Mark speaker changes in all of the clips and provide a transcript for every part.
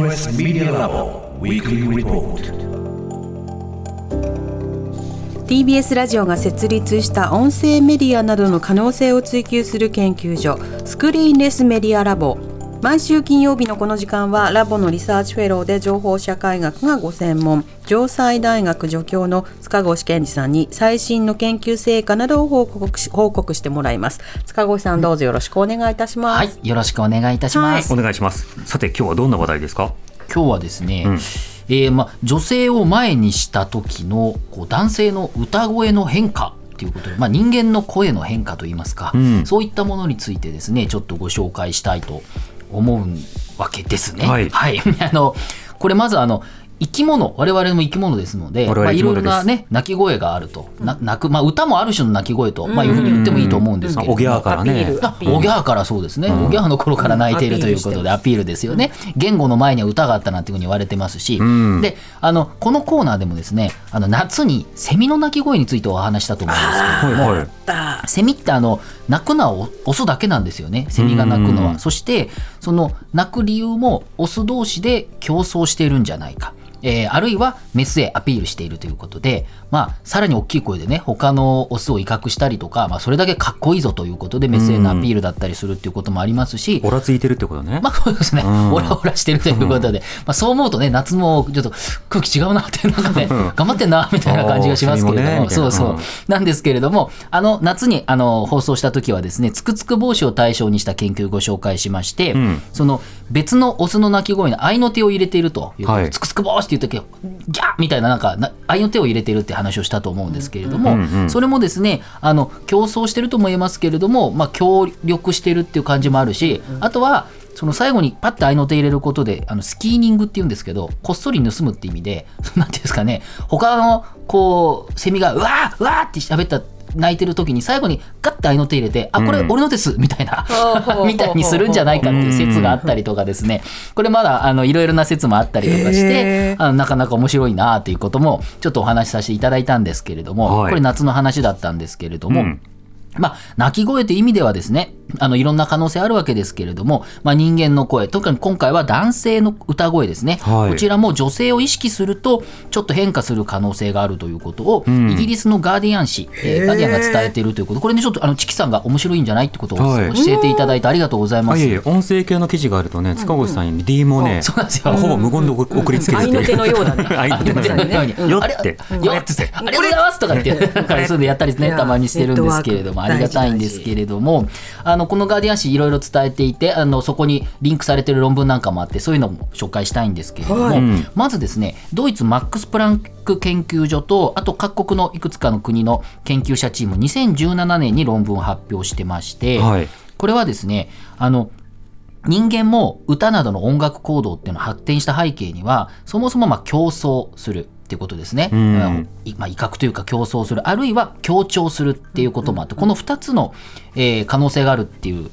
Speaker 1: TBS Media Lab Weekly Report
Speaker 2: TBS ラジオが設立した音声メディアなどの可能性を追求する研究所スクリーンレスメディアラボ。毎週金曜日のこの時間はラボのリサーチフェローで情報社会学がご専門城西大学助教の塚越健二さんに最新の研究成果などを報告し報告してもらいます塚越さんどうぞよろしくお願いいたします、
Speaker 3: はい、よろしくお願いいたします。
Speaker 4: お願いします。さて今日はどんな話題ですか？
Speaker 3: 今日はですね、
Speaker 4: ん
Speaker 3: えーま、女性を前にした時のこう男性の歌声の変化ということで、まあ、人間の声の変化といいますか、
Speaker 4: うん
Speaker 3: そういったものについてですねちょっとご紹介したいと思うわけですね。
Speaker 4: はい
Speaker 3: あのこれまずあの生き物我々も生き物ですので、まあ、いろいろなね鳴き声があると、な泣くまあ、歌もある種の鳴き声と、まあ、いうふうに言ってもいいと思うんですけれども、
Speaker 4: おぎゃーからね。
Speaker 3: おぎゃーからそうですね、おぎゃーの頃から泣いているということでアピールですよね。言語の前には歌があったなんていうふうに言われてますし、
Speaker 4: ん。
Speaker 3: であのこのコーナーでもですねあの夏にセミの鳴き声についてお話ししたと思うんですけれども、
Speaker 4: はいはい。
Speaker 3: セミってあの鳴くのはオオスだけなんですよね。セミが鳴くの
Speaker 4: うん。
Speaker 3: はそしてその鳴く理由もオス同士で競争しているんじゃないか、えーあるいはメスへアピールしているということで、まあ、さらに大きい声でね他のオスを威嚇したりとか、まあ、それだけかっこいいぞということでメスへのアピールだったりするっていうこともありますし、
Speaker 4: オラついてるってことね。
Speaker 3: まあそうですね、
Speaker 4: ん。
Speaker 3: オラオラしてるということで、まあ、そう思うとね、夏もちょっと空気違うなって、なんかね、頑張ってんなみたいな感じがしますけれども、
Speaker 4: もね
Speaker 3: そうそう。
Speaker 4: うん、
Speaker 3: なんですけれども、あの夏にあの放送した時はですね、つくつく帽子を対象にした研究をご紹介しまして、
Speaker 4: ん。
Speaker 3: その別のオスの鳴き声の合いの手を入れているという
Speaker 4: はい。
Speaker 3: つくつく帽子っていう時は、ギャー！みたいな、なんかな合いの手を入れているって話をしたと思うんですけれども、
Speaker 4: うんうん
Speaker 3: それもですね、あの競争してるとも言えますけれども、まあ、協力してるっていう感じもあるし、あとは、その最後にパッと合いの手入れることであのスキーニングっていうんですけどこっそり盗むって意味で なんていうんですかね他のこうセミがうわー！うわー！って喋った泣いてる時に最後にガッて合いの手入れて「あこれ
Speaker 4: うん。
Speaker 3: 俺のです」みたいなみたいにするんじゃないかっていう説があったりとかですね。これまだあのいろいろな説もあったりとかしてあのなかなか面白いなということもちょっとお話しさせていただいたんですけれども、
Speaker 4: はい。
Speaker 3: これ夏の話だったんですけれども、
Speaker 4: うん
Speaker 3: まあ、鳴き声という意味ではですね、あの、いろんな可能性あるわけですけれども、まあ、人間の声、特に今回は男性の歌声ですね。
Speaker 4: はい。
Speaker 3: こちらも女性を意識すると、ちょっと変化する可能性があるということを、
Speaker 4: ん。
Speaker 3: イギリスのガーディアン紙、えーガーディアンが伝えているということ、これね、ちょっと、あの、チキさんが面白いんじゃないってことを
Speaker 4: はい。
Speaker 3: 教えていただいてありがとうございます。
Speaker 4: あいえいえ音声系の記事があるとね塚越さんに DM をね
Speaker 3: そうなんですよ。
Speaker 4: ほぼ無言で送りつける
Speaker 2: 合いの手のようだね。
Speaker 4: 合いの手のように。
Speaker 3: ように
Speaker 4: よって。
Speaker 3: あれよって。ありがとうございますとかって そういうのやったりね、たまにしてるんですけれども、あ
Speaker 2: ネットワーク
Speaker 3: りがたいんですけれども、あの、このガーディアン紙いろいろ伝えていて、あの、そこにリンクされてる論文なんかもあって、そういうのも紹介したいんですけれども、
Speaker 2: はい。
Speaker 3: まずですね、ドイツマックス・プランク研究所と、あと各国のいくつかの国の研究者チーム、2017年に論文を発表してまして、
Speaker 4: はい。
Speaker 3: これはですね、あの、人間も歌などの音楽行動っていうのを発展した背景にはそもそもまあ競争するっていうことですね、
Speaker 4: ん。
Speaker 3: いまあ、威嚇というか競争するあるいは強調するっていうこともあってこの2つの、えー可能性があるっていう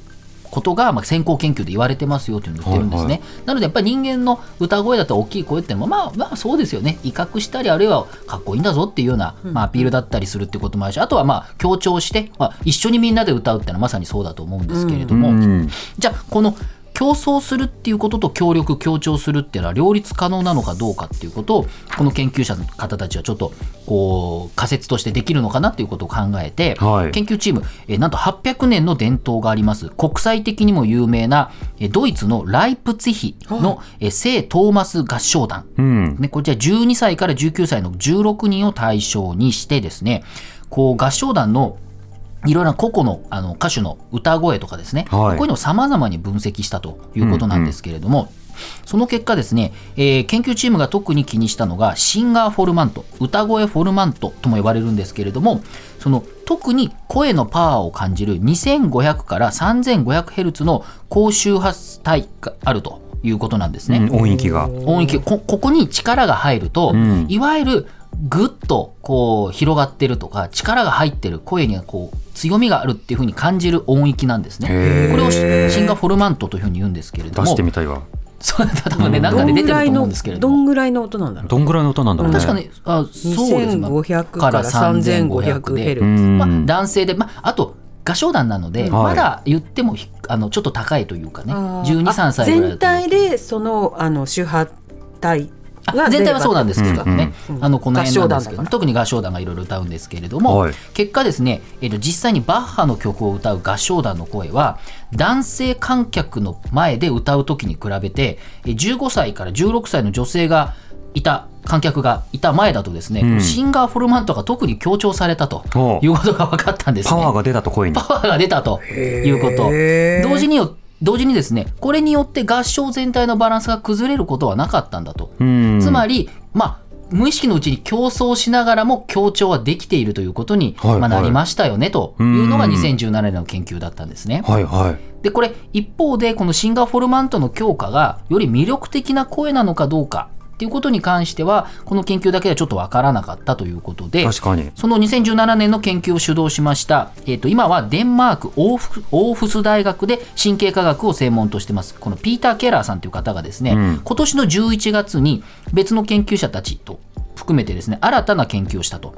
Speaker 3: ことが、まあ、先行研究で言われてますよというのを言ってるんですね、
Speaker 4: はい
Speaker 3: なのでやっぱり人間の歌声だったら大きい声っていうのもまあまあそうですよね。威嚇したりあるいはかっこいいんだぞっていうような、まあ、アピールだったりするってこともあるしあとはまあ強調して、まあ、一緒にみんなで歌うっていうのはまさにそうだと思うんですけれども、
Speaker 4: うん。
Speaker 3: じゃあこの競争するっていうことと協力協調するっていうのは両立可能なのかどうかっていうことをこの研究者の方たちはちょっとこう仮説としてできるのかなっていうことを考えて、
Speaker 4: はい。
Speaker 3: 研究チーム、えーなんと800年の伝統があります国際的にも有名なえードイツのライプツィヒのえー聖トーマス合唱団。
Speaker 4: うん。
Speaker 3: ね、こちら12歳から19歳の16人を対象にしてですねこう合唱団のいろいろな個々のあの歌手の歌声とかですね、
Speaker 4: はい。
Speaker 3: こういうのをさまざまに分析したということなんですけれども、その結果ですね、えー研究チームが特に気にしたのがシンガーフォルマント歌声フォルマントとも呼ばれるんですけれどもその特に声のパワーを感じる2500から 3500Hz の高周波帯があるということなんですね。
Speaker 4: うん音域が。
Speaker 3: 音域こここに力が入ると、
Speaker 4: ん。
Speaker 3: いわゆるぐっとこう広がってるとか力が入ってる声にはこう強みがあるっていうふうに感じる音域なんですね。これをシシンガフォルマントというふうに言うんですけれど
Speaker 4: 出
Speaker 3: も
Speaker 4: してみたいわ。
Speaker 3: そう多分ねなんかで出てると思うんですけれど
Speaker 2: ど
Speaker 3: も。
Speaker 2: んぐらいの音なんだろう。
Speaker 4: どんぐらいの音なんだろうね。
Speaker 3: 確かにあそうですね。
Speaker 2: 2500から3500ヘルツ。
Speaker 3: まあ、
Speaker 4: うん
Speaker 3: 男性で、まあ、あと合唱団なので、
Speaker 4: はい。
Speaker 3: まだ言ってもひあのちょっと高いというかね。
Speaker 2: あー。
Speaker 3: 12、3歳ぐらいだ
Speaker 2: 全体でそのあの周波体が
Speaker 3: あ全体はそうなんですけどね、
Speaker 2: うん
Speaker 3: あのこの辺なんですけど特に合唱団がいろいろ歌うんですけれども、
Speaker 4: はい。
Speaker 3: 結果ですね、えっと実際にバッハの曲を歌う合唱団の声は男性観客の前で歌う時に比べてえ15歳から16歳の女性がいた観客がいた前だとですね、
Speaker 4: うん。
Speaker 3: シンガーフォルマントが特に強調されたと
Speaker 4: お
Speaker 3: いうことが分かったんですね。
Speaker 4: パワーが出たと声に。
Speaker 3: パ。ワーが出たということ。同時によ同時にですねこれによって合唱全体のバランスが崩れることはなかったんだと、
Speaker 4: うん。
Speaker 3: つまりまあ無意識のうちに競争しながらも強調はできているということに、まあ、なりましたよねというのが
Speaker 4: うん。
Speaker 3: 2017年の研究だったんですね。
Speaker 4: はいはい。
Speaker 3: でこれ一方でこのシンガーフォルマントの強化がより魅力的な声なのかどうかっていうことに関してはこの研究だけではちょっとわからなかったということで
Speaker 4: 確かに。
Speaker 3: その2017年の研究を主導しました、えー、と今はデンマークオーフオーフス大学で神経科学を専門としてますこのピーター・ケラーさんという方がですね、
Speaker 4: うん
Speaker 3: 今年の11月に別の研究者たちと含めてですね新たな研究をしたと。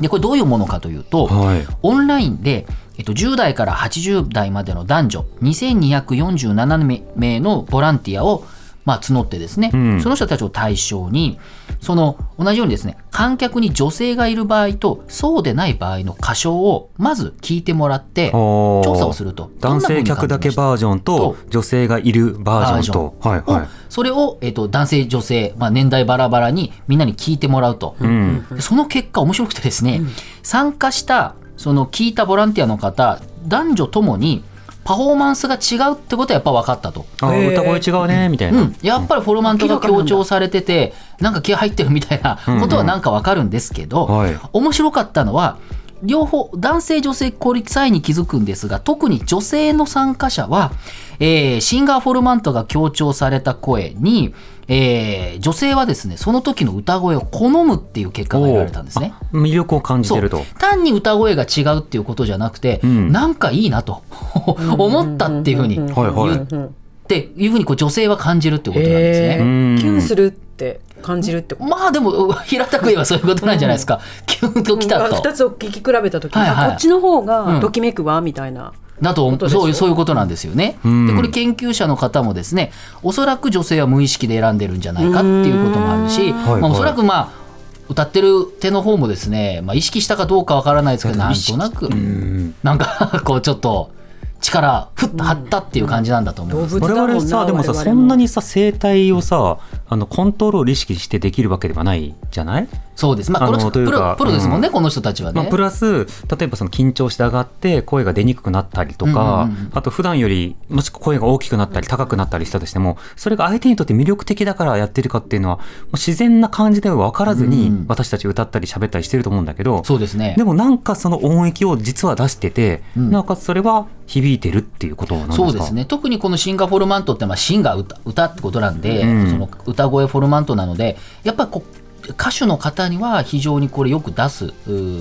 Speaker 3: でこれどういうものかというと、
Speaker 4: はい。
Speaker 3: オンラインで、えっと、10代から80代までの男女2247名のボランティアを、まあ、募ってですね、
Speaker 4: うん
Speaker 3: その人たちを対象にその同じようにですね観客に女性がいる場合とそうでない場合の歌唱をまず聞いてもらって調査をすると
Speaker 4: 男性客だけバージョンと女性がいるバージョンと。はい
Speaker 3: を
Speaker 4: はい。
Speaker 3: それを、えっと、男性女性、まあ、年代バラバラにみんなに聞いてもらうと。
Speaker 4: うん。
Speaker 3: でその結果面白くてですね、参加したその聞いたボランティアの方男女ともにパフォーマンスが違うってことはやっぱ分かったと。
Speaker 4: 歌声違うねみたいな。
Speaker 3: うん、やっぱりフォルマントが強調されててなんか気合入ってるみたいなことはなんか分かるんですけど、
Speaker 4: はい。
Speaker 3: 面白かったのは両方男性女性効率際に気づくんですが特に女性の参加者は、えーシンガーフォルマントが強調された声に、えー女性はですねその時の歌声を好むっていう結果が得られたんですね。
Speaker 4: あ魅力を感じてると。
Speaker 3: 単に歌声が違うっていうことじゃなくて、
Speaker 4: うん。
Speaker 3: なんかいいなと。思ったっていうふうに言
Speaker 4: はいはい。
Speaker 3: っていうふうにこう女性は感じるってことなんですね。
Speaker 4: うん。
Speaker 2: キュンするって感じるってこと。
Speaker 3: まあでも 平たく言えばそういうことなんじゃないですか。キュンときたと。
Speaker 2: 二つを聞き比べた時に、
Speaker 3: はいはい。
Speaker 2: あこっちの方
Speaker 3: うん。
Speaker 2: がときめくわみたいな、
Speaker 3: だと
Speaker 2: こと
Speaker 3: そういうそういうことなんですよね。
Speaker 4: うん。
Speaker 3: でこれ研究者の方もですねおそらく女性は無意識で選んでるんじゃないかっていうこともあるし、まあ、おそらくまあ歌ってる手の方もですね、まあ、意識したかどうかわからないですけどなんとなく
Speaker 4: うん。
Speaker 3: なんかこうちょっと力ふっと張ったっていう感じなんだと思います。
Speaker 2: 動物
Speaker 4: 我々さでもさそんなにさ声帯をさあのコントロール意識してできるわけではないじゃない、
Speaker 3: そうです。まあ、
Speaker 4: あの
Speaker 3: この人プ
Speaker 4: というか
Speaker 3: ロプロですもんね、
Speaker 4: う
Speaker 3: この人たちはね。
Speaker 4: まあ、プラス例えばその緊張して上がって声が出にくくなったりとか、
Speaker 3: うんうんうん
Speaker 4: あと普段よりもし声が大きくなったり高くなったりしたとしてもそれが相手にとって魅力的だからやってるかっていうのはもう自然な感じでは分からずに
Speaker 3: うん
Speaker 4: 私たち歌ったり喋ったりしてると思うんだけど、
Speaker 3: そうですね
Speaker 4: で。もなんかその音域を実は出してて、
Speaker 3: うん
Speaker 4: なおかつそれは響いてるっていうことなんですか？
Speaker 3: そうですね。特にこのシンガーフォルマントってまあシンガー歌歌ってことなんで、
Speaker 4: うん。
Speaker 3: その歌声フォルマントなのでやっぱりこう歌手の方には非常にこれよく出す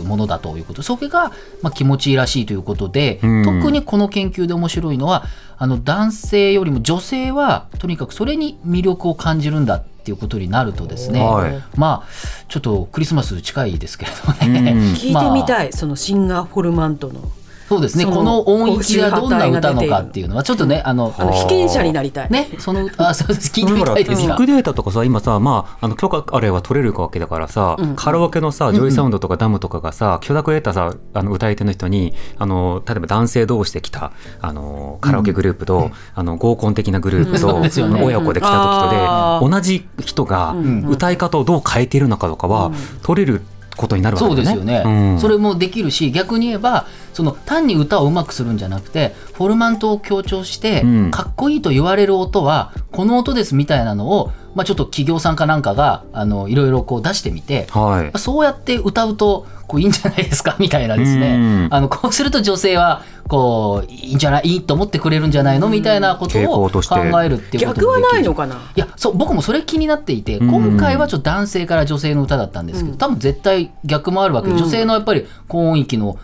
Speaker 3: ものだということ。それがまあ気持ちいいらしいということで、
Speaker 4: うん。
Speaker 3: 特にこの研究で面白いのはあの男性よりも女性はとにかくそれに魅力を感じるんだっていうことになるとですね、
Speaker 4: はい。
Speaker 3: まあちょっとクリスマス近いですけれども
Speaker 4: うん。
Speaker 3: ね、
Speaker 2: 聞いてみたい、そのシンガーフォルマントの
Speaker 3: そうですね。この音域がどんな歌のかっていうのはちょっとねあの
Speaker 2: あの被験者になりたい、
Speaker 3: ね、その、あ、そうです。聞いてみたいですが
Speaker 4: ビッグ。データとかさ今さまああの許可あれは取れるわけだからさ、
Speaker 2: うん。
Speaker 4: カラオケのさジョイサウンドとかダムとかがさ、許諾を得たさあの歌い手の人にあの例えば男性同士で来たあのカラオケグループと、あの合コン的なグループと、
Speaker 3: そうですよね。
Speaker 4: 親子で来た時とで同じ人が
Speaker 2: ん。
Speaker 4: 歌い方をどう変えているのかとかは、取れることになるわけ
Speaker 3: そう。ですよね、
Speaker 4: うん。
Speaker 3: それもできるし逆に言えばその単に歌をうまくするんじゃなくてフォルマントを強調して、
Speaker 4: うん。
Speaker 3: かっこいいと言われる音はこの音ですみたいなのを、まあ、ちょっと企業さんかなんかがあのいろいろこう出してみて
Speaker 4: はい。
Speaker 3: そうやって歌うとこういいんじゃないですかみたいなですね、
Speaker 4: うん。
Speaker 3: あのこうすると女性はこういいんじゃないいいと思ってくれるんじゃないのみたいなことを考
Speaker 4: として。
Speaker 3: えるっていうこと
Speaker 2: 逆はないのかな？い
Speaker 3: やそう僕もそれ気になっていて、
Speaker 4: うん。
Speaker 3: 今回はちょっと男性から女性の歌だったんですけど、多分絶対逆もあるわけで、
Speaker 2: うん。
Speaker 3: 女性のやっぱり高音域の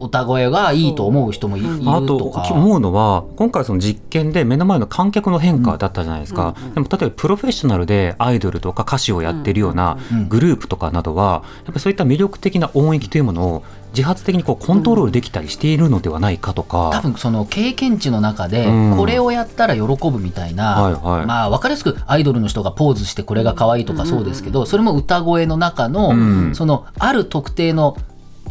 Speaker 3: 歌声がいいと思う人もい,、る
Speaker 4: あと
Speaker 3: とか。
Speaker 4: 思うのは今回その実験で目の前の観客の変化だったじゃないですか、でも例えばプロフェッショナルでアイドルとか歌手をやってるようなグループとかなどはやっぱりそういった魅力的な音域というものを自発的にこうコントロールできたりしているのではないかとか、
Speaker 3: 多分その経験値の中で
Speaker 4: うん。
Speaker 3: これをやったら喜ぶみたいな、
Speaker 4: はいはい。
Speaker 3: まあ分かりやすくアイドルの人がポーズしてこれが可愛いとかそうですけど、それも歌声の中の、
Speaker 4: うん
Speaker 3: そのある特定の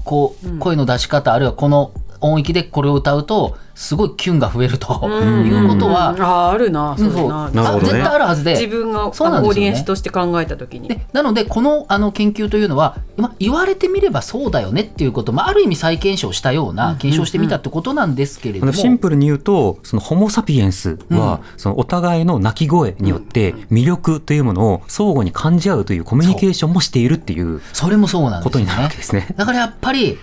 Speaker 3: こう声の出し方あるいはこの音域でこれを歌うとすごいキュンが増えるということは、
Speaker 2: あーあるな
Speaker 3: うん。
Speaker 2: そうだな。
Speaker 4: ね。
Speaker 3: あ絶対あるはずで。
Speaker 2: 自分が
Speaker 3: そうなんですよね
Speaker 2: オーディエンスとして考えた時に。
Speaker 3: でなのでこのあの研究というのは、まあ、言われてみればそうだよねっていうこと、まあ、ある意味再検証したような検証してみたってことなんですけれども、
Speaker 4: あのシンプルに言うとそのホモ・サピエンスは、そのお互いの鳴き声によって魅力というものを相互に感じ合うというコミュニケーションもしているっていう
Speaker 3: それもそうなんですよね。
Speaker 4: ことになるわけですね。
Speaker 3: だからやっぱり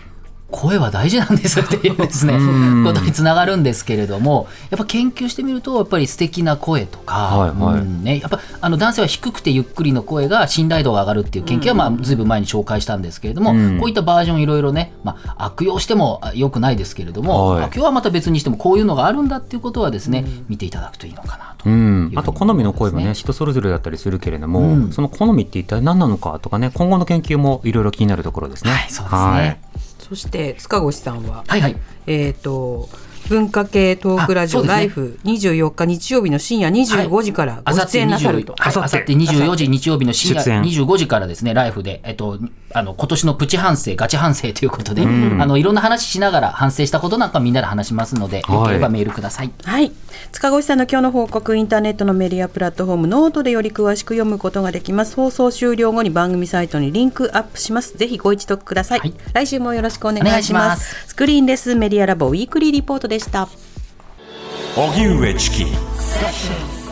Speaker 3: 声は大事なんですっていうですね
Speaker 4: うん。
Speaker 3: ことにつながるんですけれどもやっぱ研究してみるとやっぱり素敵な声とか、
Speaker 4: はいはい。
Speaker 3: うんね、やっぱあの男性は低くてゆっくりの声が信頼度が上がるっていう研究はまあずいぶん前に紹介したんですけれども、
Speaker 4: うん。
Speaker 3: こういったバージョンいろいろね、まあ、悪用しても良くないですけれども、
Speaker 4: はい。
Speaker 3: 悪用はまた別にしてもこういうのがあるんだっていうことはですね、見ていただくといいのかなと。
Speaker 4: うん。あと好みの声もね。人それぞれだったりするけれども、
Speaker 3: うん。
Speaker 4: その好みって一体何なのかとかね今後の研究もいろいろ気になるところですね。
Speaker 3: はいそうですね。
Speaker 4: はい
Speaker 2: そして塚越さんは
Speaker 3: はいはい。
Speaker 2: えっ、と文化系トークラジオ、ライフ24日日曜日の深夜25時からご出演なさると、
Speaker 3: あさって。24時日曜日の深夜
Speaker 4: 出演。
Speaker 3: 25時からですね、ライフで、えっと、あの、今年のプチ反省、ガチ反省ということで、あの、いろんな話しながら反省したことなんかみんなで話しますので、よければメールください。
Speaker 2: はい。塚越さんの今日の報告インターネットのメディアプラットフォームノートでより詳しく読むことができます。放送終了後に番組サイトにリンクアップします。ぜひご一読ください、
Speaker 3: はい。
Speaker 2: 来週もよろしくお願いします。
Speaker 3: します。
Speaker 2: スクリーンレスメディアラボウィークリーリポートでした。
Speaker 1: 荻上チキ。